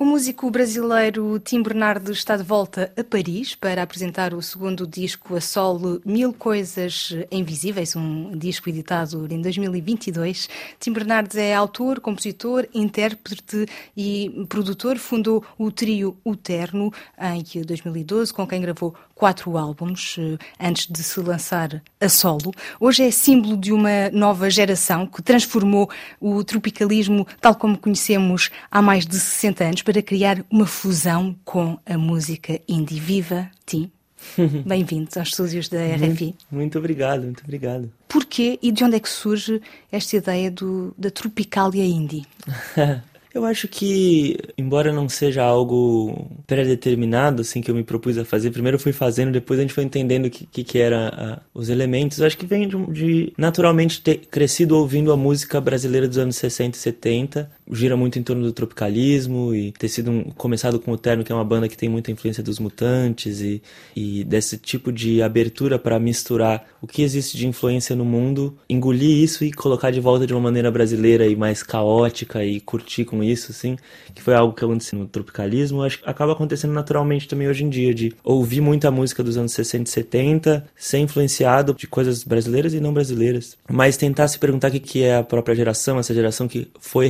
O músico brasileiro Tim Bernardo está de volta a Paris para apresentar o segundo disco a solo Mil Coisas Invisíveis, um disco editado em 2022. Tim Bernardo é autor, compositor, intérprete e produtor. Fundou o trio Uterno em 2012, com quem gravou quatro álbuns eh, antes de se lançar a solo. Hoje é símbolo de uma nova geração que transformou o tropicalismo tal como conhecemos há mais de 60 anos para criar uma fusão com a música indie. Viva, Tim! Bem-vindos aos estúdios da RFI. Muito, muito, obrigado, muito obrigado. Porquê e de onde é que surge esta ideia do, da Tropicalia Indie? Eu acho que, embora não seja algo pré-determinado, assim, que eu me propus a fazer, primeiro eu fui fazendo, depois a gente foi entendendo o que, que, que era os elementos. Eu acho que vem de, de, naturalmente ter crescido ouvindo a música brasileira dos anos 60 e 70, gira muito em torno do tropicalismo e ter sido um, começado com o Terno, que é uma banda que tem muita influência dos Mutantes e, e desse tipo de abertura para misturar o que existe de influência no mundo, engolir isso e colocar de volta de uma maneira brasileira e mais caótica e curtir com isso, assim, que foi algo que aconteceu no tropicalismo, acho que acaba acontecendo naturalmente também hoje em dia, de ouvir muita música dos anos 60 e 70, ser influenciado de coisas brasileiras e não brasileiras, mas tentar se perguntar o que é a própria geração, essa geração que foi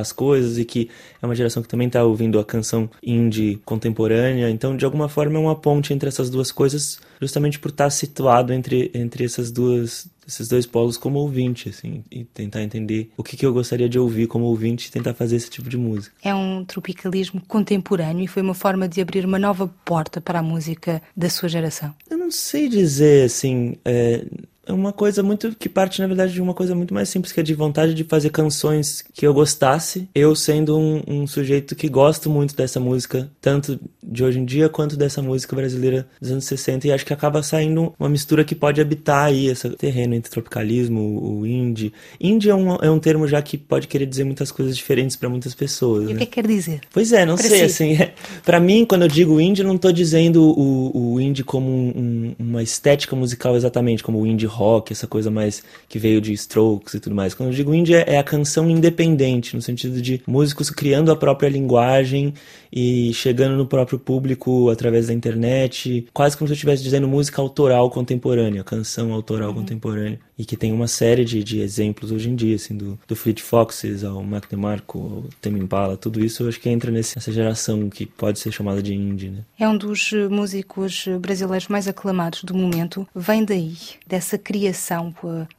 as coisas e que é uma geração que também está ouvindo a canção indie contemporânea, então de alguma forma é uma ponte entre essas duas coisas, justamente por estar situado entre, entre essas duas esses dois polos como ouvinte, assim, e tentar entender o que, que eu gostaria de ouvir como ouvinte e tentar fazer esse tipo de música. É um tropicalismo contemporâneo e foi uma forma de abrir uma nova porta para a música da sua geração? Eu não sei dizer, assim, é, é uma coisa muito que parte na verdade de uma coisa muito mais simples que é de vontade de fazer canções que eu gostasse eu sendo um, um, sujeito que gosto muito dessa música tanto de hoje em dia quanto dessa música brasileira dos anos 60 e acho que acaba saindo uma mistura que pode habitar aí esse terreno entre tropicalismo o indie indie é um, é um termo já que pode querer dizer muitas coisas diferentes para muitas pessoas e né? o que quer dizer pois é não sei si. assim é, para mim quando eu digo indie eu não tô dizendo o, o indie como um, uma estética musical exatamente como o indie rock, essa coisa mais que veio de Strokes e tudo mais. Quando eu digo indie, é, é a canção independente, no sentido de músicos criando a própria linguagem e chegando no próprio público através da internet, quase como se eu estivesse dizendo música autoral contemporânea, canção autoral uhum. contemporânea. E que tem uma série de, de exemplos hoje em dia, assim, do, do Fleet Foxes ao Mac DeMarco, ao Tame Impala, tudo isso eu acho que entra nessa geração que pode ser chamada de indie, né? É um dos eh, músicos brasileiros mais aclamados do momento. Vem daí, dessa criação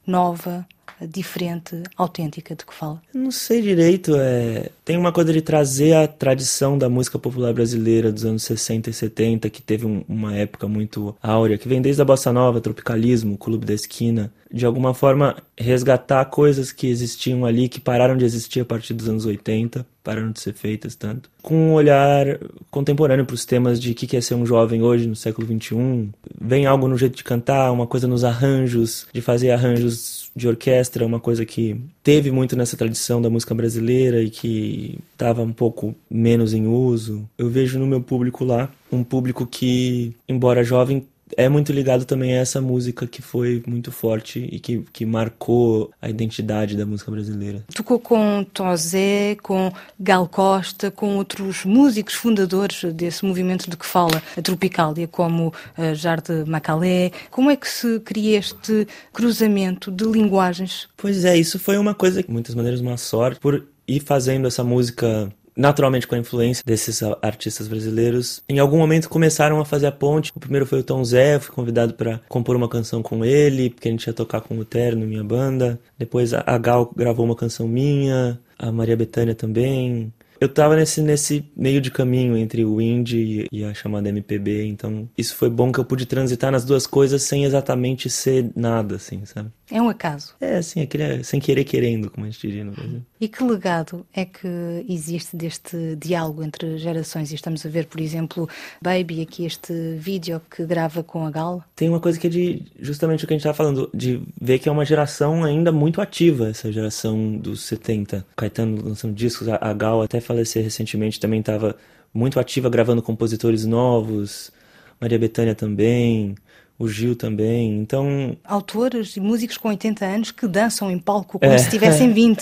nova, diferente, autêntica de que fala? Não sei direito. É... Tem uma coisa de trazer a tradição da música popular brasileira dos anos 60 e 70, que teve um, uma época muito áurea, que vem desde a bossa nova, tropicalismo, clube da esquina. De alguma forma, resgatar coisas que existiam ali, que pararam de existir a partir dos anos 80, pararam de ser feitas tanto. Com um olhar contemporâneo para os temas de o que é ser um jovem hoje, no século XXI. Vem algo no jeito de cantar, uma coisa nos arranjos, de fazer arranjos de orquestra, uma coisa que teve muito nessa tradição da música brasileira e que estava um pouco menos em uso. Eu vejo no meu público lá um público que, embora jovem, é muito ligado também a essa música que foi muito forte e que, que marcou a identidade da música brasileira. Tocou com Tozé, com Gal Costa, com outros músicos fundadores desse movimento de que fala a Tropicália, como uh, Jardim Macalé. Como é que se cria este cruzamento de linguagens? Pois é, isso foi uma coisa, de muitas maneiras, uma sorte, por ir fazendo essa música naturalmente com a influência desses artistas brasileiros, em algum momento começaram a fazer a ponte. O primeiro foi o Tom Zé, fui convidado para compor uma canção com ele, porque a gente ia tocar com o Terno, minha banda. Depois a Gal gravou uma canção minha, a Maria Bethânia também eu tava nesse, nesse meio de caminho entre o indie e a chamada MPB, então isso foi bom que eu pude transitar nas duas coisas sem exatamente ser nada, assim, sabe? É um acaso. É, assim, aquele, sem querer querendo, como a gente diria no Brasil. E que legado é que existe deste diálogo entre gerações? E estamos a ver, por exemplo, Baby, aqui este vídeo que grava com a Gal. Tem uma coisa que é de justamente o que a gente estava falando, de ver que é uma geração ainda muito ativa, essa geração dos 70. Caetano lançando discos, a Gal até falecer recentemente também estava muito ativa gravando compositores novos, Maria Bethânia também o Gil também, então... Autores e músicos com 80 anos que dançam em palco como é. se tivessem 20.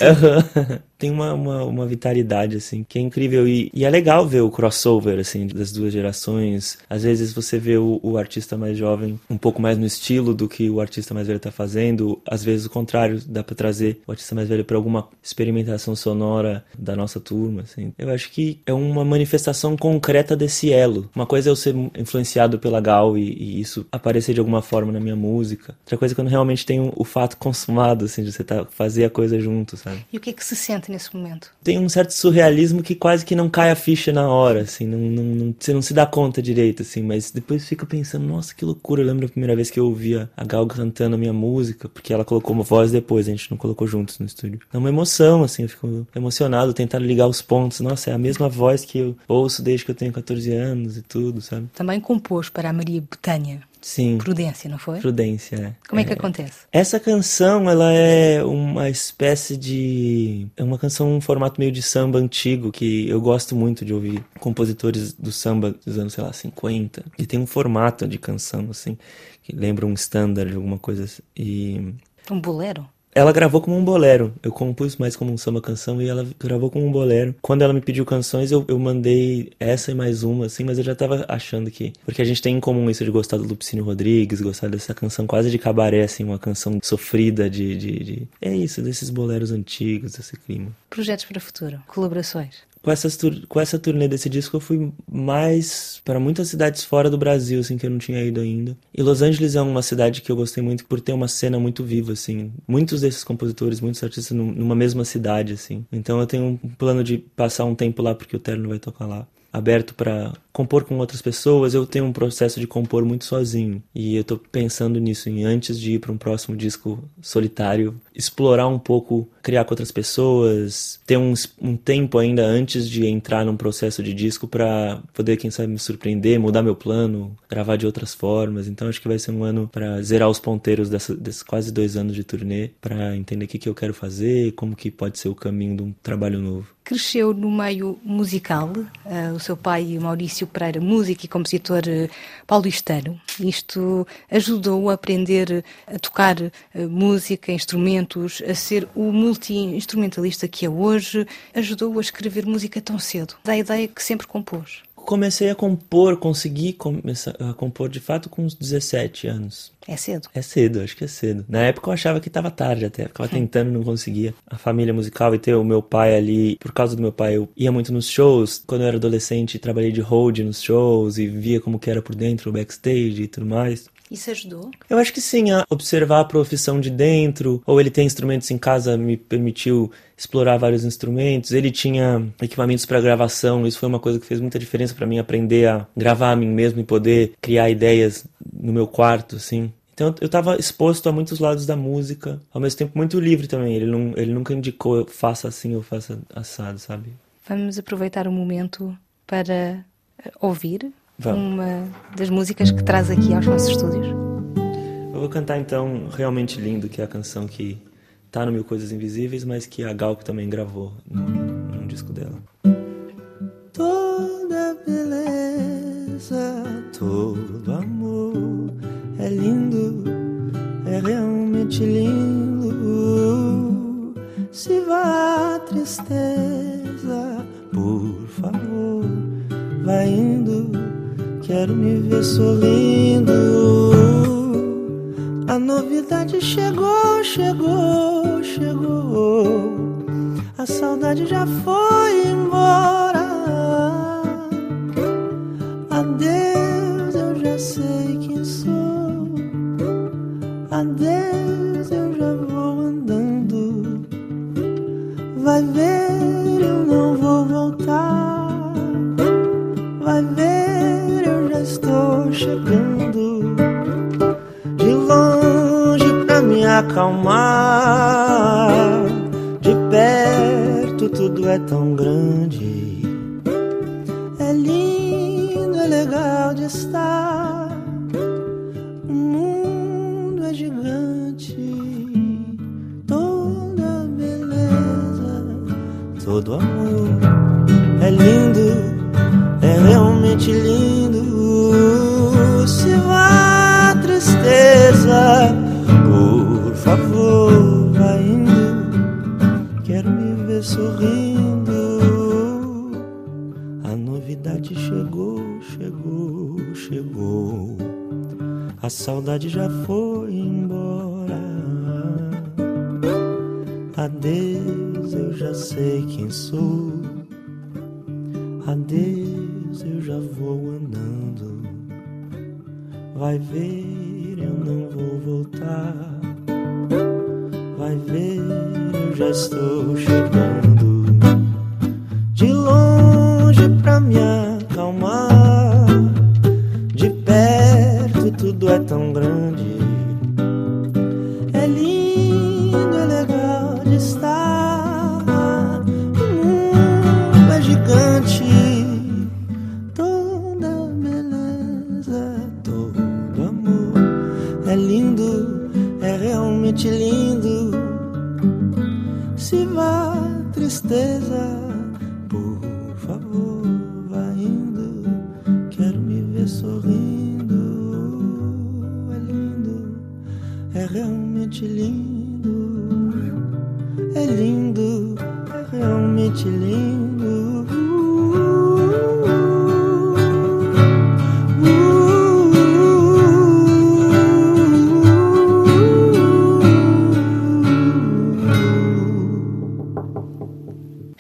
Tem uma, uma, uma vitalidade, assim, que é incrível. E, e, é legal ver o crossover, assim, das duas gerações. Às vezes você vê o, o, artista mais jovem um pouco mais no estilo do que o artista mais velho tá fazendo. Às vezes o contrário, dá para trazer o artista mais velho para alguma experimentação sonora da nossa turma, assim. Eu acho que é uma manifestação concreta desse elo. Uma coisa é eu ser influenciado pela Gal e, e isso aparecer de alguma forma na minha música. Outra coisa é quando realmente tem o, o fato consumado, assim, de você tá, fazer a coisa junto, sabe? E o que que se sente nesse momento? Tem um certo surrealismo que quase que não cai a ficha na hora, assim, não, não, não, você não se dá conta direito, assim, mas depois fica pensando, nossa, que loucura. Eu lembro a primeira vez que eu ouvia a Gal cantando a minha música, porque ela colocou uma voz depois, a gente não colocou juntos no estúdio. É uma emoção, assim, eu fico emocionado, tentando ligar os pontos. Nossa, é a mesma voz que eu ouço desde que eu tenho 14 anos e tudo, sabe? Também compôs para a Maria Betânia. Sim. Prudência, não foi? Prudência, é. Como é, é que acontece? Essa canção, ela é uma espécie de... É uma canção, um formato meio de samba antigo, que eu gosto muito de ouvir compositores do samba dos anos, sei lá, 50. E tem um formato de canção, assim, que lembra um standard, alguma coisa assim. E... Um bolero? Ela gravou como um bolero. Eu compus mais como um samba canção e ela gravou como um bolero. Quando ela me pediu canções, eu, eu mandei essa e mais uma, assim, mas eu já tava achando que. Porque a gente tem em comum isso de gostar do Lupicínio Rodrigues, gostar dessa canção quase de cabaré, assim, uma canção sofrida de. de, de... É isso, desses boleros antigos, desse clima. Projetos para o futuro, colaborações com, essas com essa turnê desse disco eu fui mais para muitas cidades fora do Brasil, assim, que eu não tinha ido ainda. E Los Angeles é uma cidade que eu gostei muito por ter uma cena muito viva, assim. Muitos desses compositores, muitos artistas numa mesma cidade, assim. Então eu tenho um plano de passar um tempo lá porque o Terno vai tocar lá aberto para compor com outras pessoas, eu tenho um processo de compor muito sozinho. E eu tô pensando nisso, em antes de ir para um próximo disco solitário, explorar um pouco, criar com outras pessoas, ter um, um tempo ainda antes de entrar num processo de disco para poder, quem sabe, me surpreender, mudar meu plano, gravar de outras formas. Então acho que vai ser um ano para zerar os ponteiros dessa, desses quase dois anos de turnê, para entender o que, que eu quero fazer, como que pode ser o caminho de um trabalho novo. Cresceu no meio musical, uh, o seu pai, Maurício Pereira, músico e compositor uh, paulistano. Isto ajudou a aprender a tocar uh, música, instrumentos, a ser o multi-instrumentalista que é hoje. Ajudou a escrever música tão cedo, da ideia que sempre compôs comecei a compor, consegui começar a compor de fato com uns 17 anos. É cedo? É cedo, acho que é cedo. Na época eu achava que estava tarde até, ficava hum. tentando não conseguia. A família musical e ter o meu pai ali, por causa do meu pai, eu ia muito nos shows. Quando eu era adolescente, trabalhei de hold nos shows e via como que era por dentro, o backstage e tudo mais. Isso ajudou? Eu acho que sim, a observar a profissão de dentro, ou ele tem instrumentos em casa, me permitiu explorar vários instrumentos. Ele tinha equipamentos para gravação, isso foi uma coisa que fez muita diferença para mim aprender a gravar a mim mesmo e poder criar ideias no meu quarto, assim. Então eu estava exposto a muitos lados da música, ao mesmo tempo muito livre também. Ele, não, ele nunca indicou faça assim ou faça assado, sabe? Vamos aproveitar o momento para eh, ouvir Vamos. uma das músicas que traz aqui aos nossos estúdios? Eu vou cantar então Realmente Lindo, que é a canção que tá no Mil Coisas Invisíveis, mas que a Gal também gravou num, disco dela. Toda Adeus, eu já vou andando. Vai ver, eu não vou voltar. Vai ver estou chegando de longe pra me acalmar. De perto tudo é tão grande, todo amor. É lindo, é realmente lindo. Se vá, tristeza, por favor, vá indo. Quero me ver sorrindo. A novidade chegou, chegou, chegou. A saudade já foi sei quem sou. Adeus, eu já vou andando. Vai ver, eu não vou voltar. Vai ver, eu já estou chegando. É lindo, é realmente lindo. Se vá tristeza,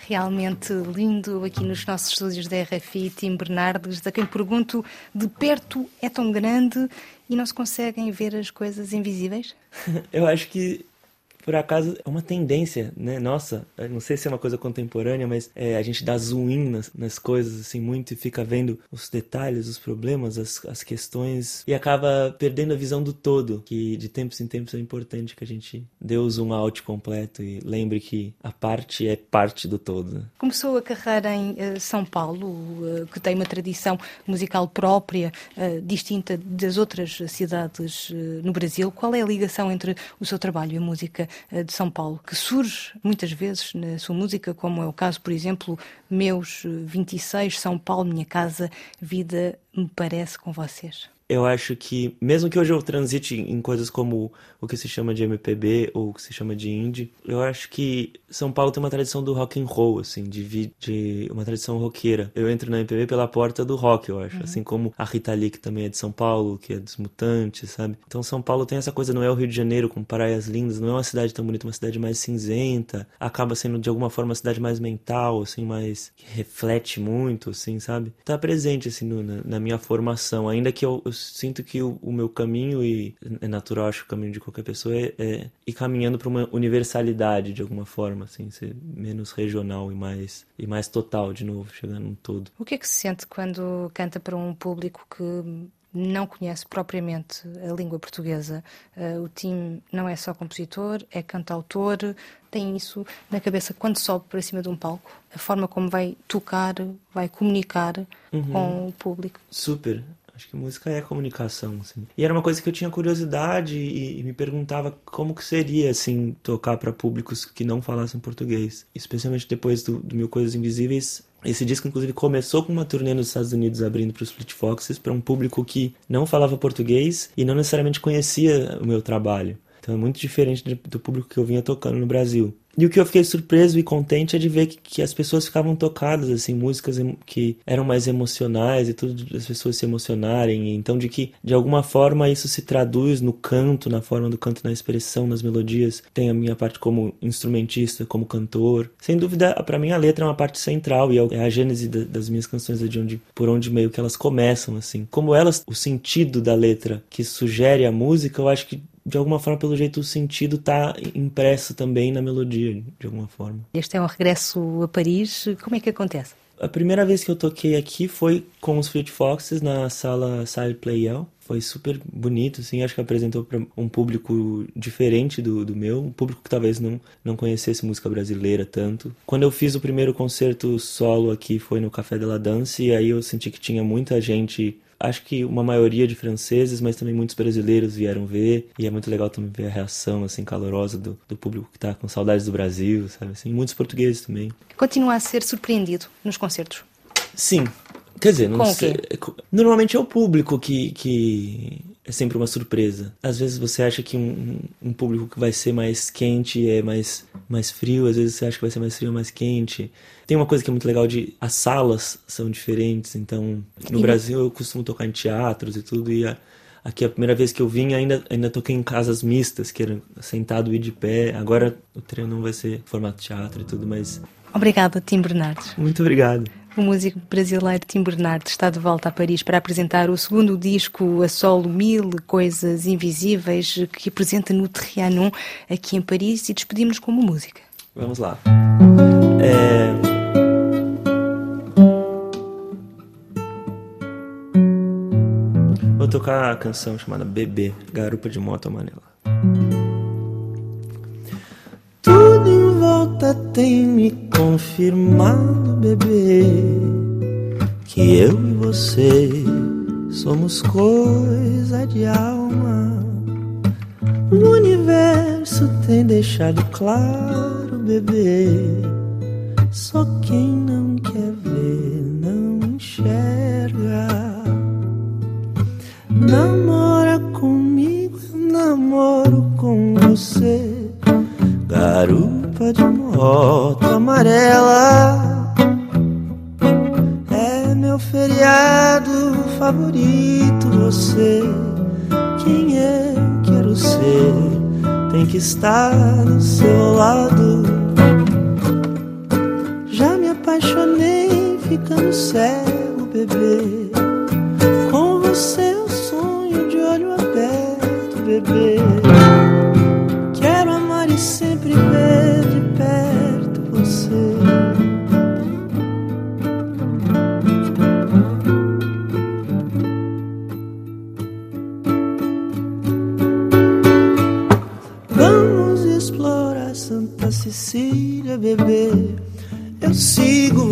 Realmente lindo aqui nos nossos estúdios da RFI, Tim Bernardes, a quem pergunto: de perto é tão grande e não se conseguem ver as coisas invisíveis? Eu acho que por acaso é uma tendência, né? Nossa, não sei se é uma coisa contemporânea, mas é, a gente dá zoom nas, nas coisas assim muito e fica vendo os detalhes, os problemas, as, as questões e acaba perdendo a visão do todo, que de tempos em tempos é importante que a gente dê o zoom out completo e lembre que a parte é parte do todo. Começou a carreira em eh, São Paulo, eh, que tem uma tradição musical própria, eh, distinta das outras cidades no Brasil. Qual é a ligação entre o seu trabalho e a música de São Paulo, que surge muitas vezes na sua música, como é o caso, por exemplo, Meus eh, 26, São Paulo, Minha Casa, Vida me parece com vocês? Eu acho que, mesmo que hoje eu transite em coisas como o que se chama de MPB ou o que se chama de indie, eu acho que São Paulo tem uma tradição do rock and roll, assim, de, de uma tradição roqueira. Eu entro na MPB pela porta do rock, eu acho. Assim como a Rita Lee, que também é de São Paulo, que é dos Mutantes, sabe? Então São Paulo tem essa coisa, não é o Rio de Janeiro com praias lindas, não é uma cidade tão bonita, uma cidade mais cinzenta, acaba sendo de alguma forma uma cidade mais mental, assim, mais que reflete muito, assim, sabe? Tá presente, assim, no- na, na minha formação, ainda que eu, eu sinto que o, o meu caminho, e é natural, acho que o caminho de qualquer pessoa, é, é ir caminhando para uma universalidade, de alguma forma, assim, ser menos regional e mais, e mais total, de novo, chegando num todo. O que é que se sente quando canta para um público que não conhece propriamente a língua portuguesa? Eh, o Tim não é só compositor, é cantautor, tem isso na cabeça quando sobe para cima de um palco? A forma como vai tocar, vai comunicar com o público? Super. Acho que música é comunicação, assim. E era uma coisa que eu tinha curiosidade e, e me perguntava como que seria, assim, tocar para públicos que não falassem português. Especialmente depois do, do Mil Coisas Invisíveis. Esse disco, inclusive, começou com uma turnê nos Estados Unidos abrindo para os Fleet Foxes, para um público que não falava português e não necessariamente conhecia o meu trabalho. Então é muito diferente do- público que eu vinha tocando no Brasil. E o que eu fiquei surpreso e contente é de ver que, que as pessoas ficavam tocadas, assim, músicas que eram mais emocionais e tudo, as pessoas se emocionarem. Então, de que, de alguma forma, isso se traduz no canto, na forma do canto, na expressão, nas melodias. Tem a minha parte como instrumentista, como cantor. Sem dúvida, para mim, a letra é uma parte central e é é a gênese da- das minhas canções, é de onde, por onde meio que elas começam, assim. Como elas, o sentido da letra que sugere a música, eu acho que de alguma forma, pelo jeito, o sentido está impresso também na melodia, de alguma forma. Este é um regresso a Paris. Como é que acontece? A primeira vez que eu toquei aqui foi com os Fleet Foxes na sala Side Play Yell. Foi super bonito, assim, acho que apresentou para um público diferente do, do meu, um público que talvez não, não conhecesse música brasileira tanto. Quando eu fiz o primeiro concerto solo aqui foi no Café de la Danse, e aí eu senti que tinha muita gente acho que uma maioria de franceses, mas também muitos brasileiros vieram ver. E é muito legal também ver a reação, assim, calorosa do, do público que tá com saudades do Brasil, sabe? Assim, muitos portugueses também. Continua a ser surpreendido nos concertos? Sim. Quer dizer, não sei. Normalmente é o público que, que é sempre uma surpresa. Às vezes você acha que um, um público que vai ser mais quente é mais mais frio, às vezes você acha que vai ser mais frio ou mais quente. Tem uma coisa que é muito legal de as salas são diferentes, então no e Brasil eu costumo tocar em teatros e tudo e a, aqui a primeira vez que eu vim ainda ainda toquei em casas mistas, que era sentado e de pé. Agora o treino não vai ser formato teatro e tudo, mas Obrigada, Tim Bernardes. Muito obrigado. O músico brasileiro Tim Bernardes está de volta a Paris para apresentar o segundo disco a solo Mil Coisas Invisíveis que apresenta no Trianon aqui em Paris e despedimos com uma música. Vamos lá. É... Vou tocar a canção chamada Bebê, Garupa de Moto Amarela. Volta tem me confirmado, bebê, que eu e você somos coisa de alma. O universo tem deixado claro, bebê. Só quem não quer ver não enxerga. Namora comigo, eu namoro com você garupa de moto amarela. É meu feriado favorito, você. Quem eu quero ser tem que estar do seu lado. Já me apaixonei ficando cego, bebê. Com você eu sonho de olho aberto, bebê,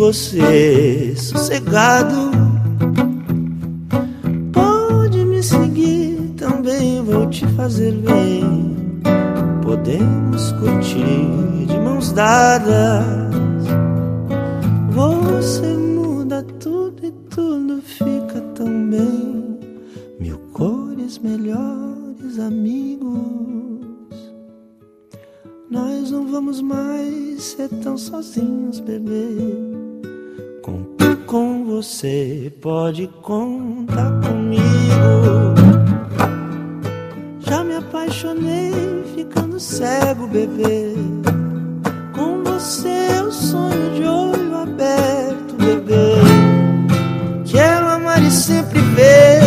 você sossegado. Pode me seguir, também vou te fazer bem. Podemos curtir de mãos dadas. Você muda tudo e tudo fica tão bem. Mil cores, melhores amigos. Nós não vamos mais ser tão sozinhos, bebê você pode contar comigo. Já me apaixonei ficando cego, bebê. Com você eu sonho de olho aberto, bebê. Quero amar e sempre ver.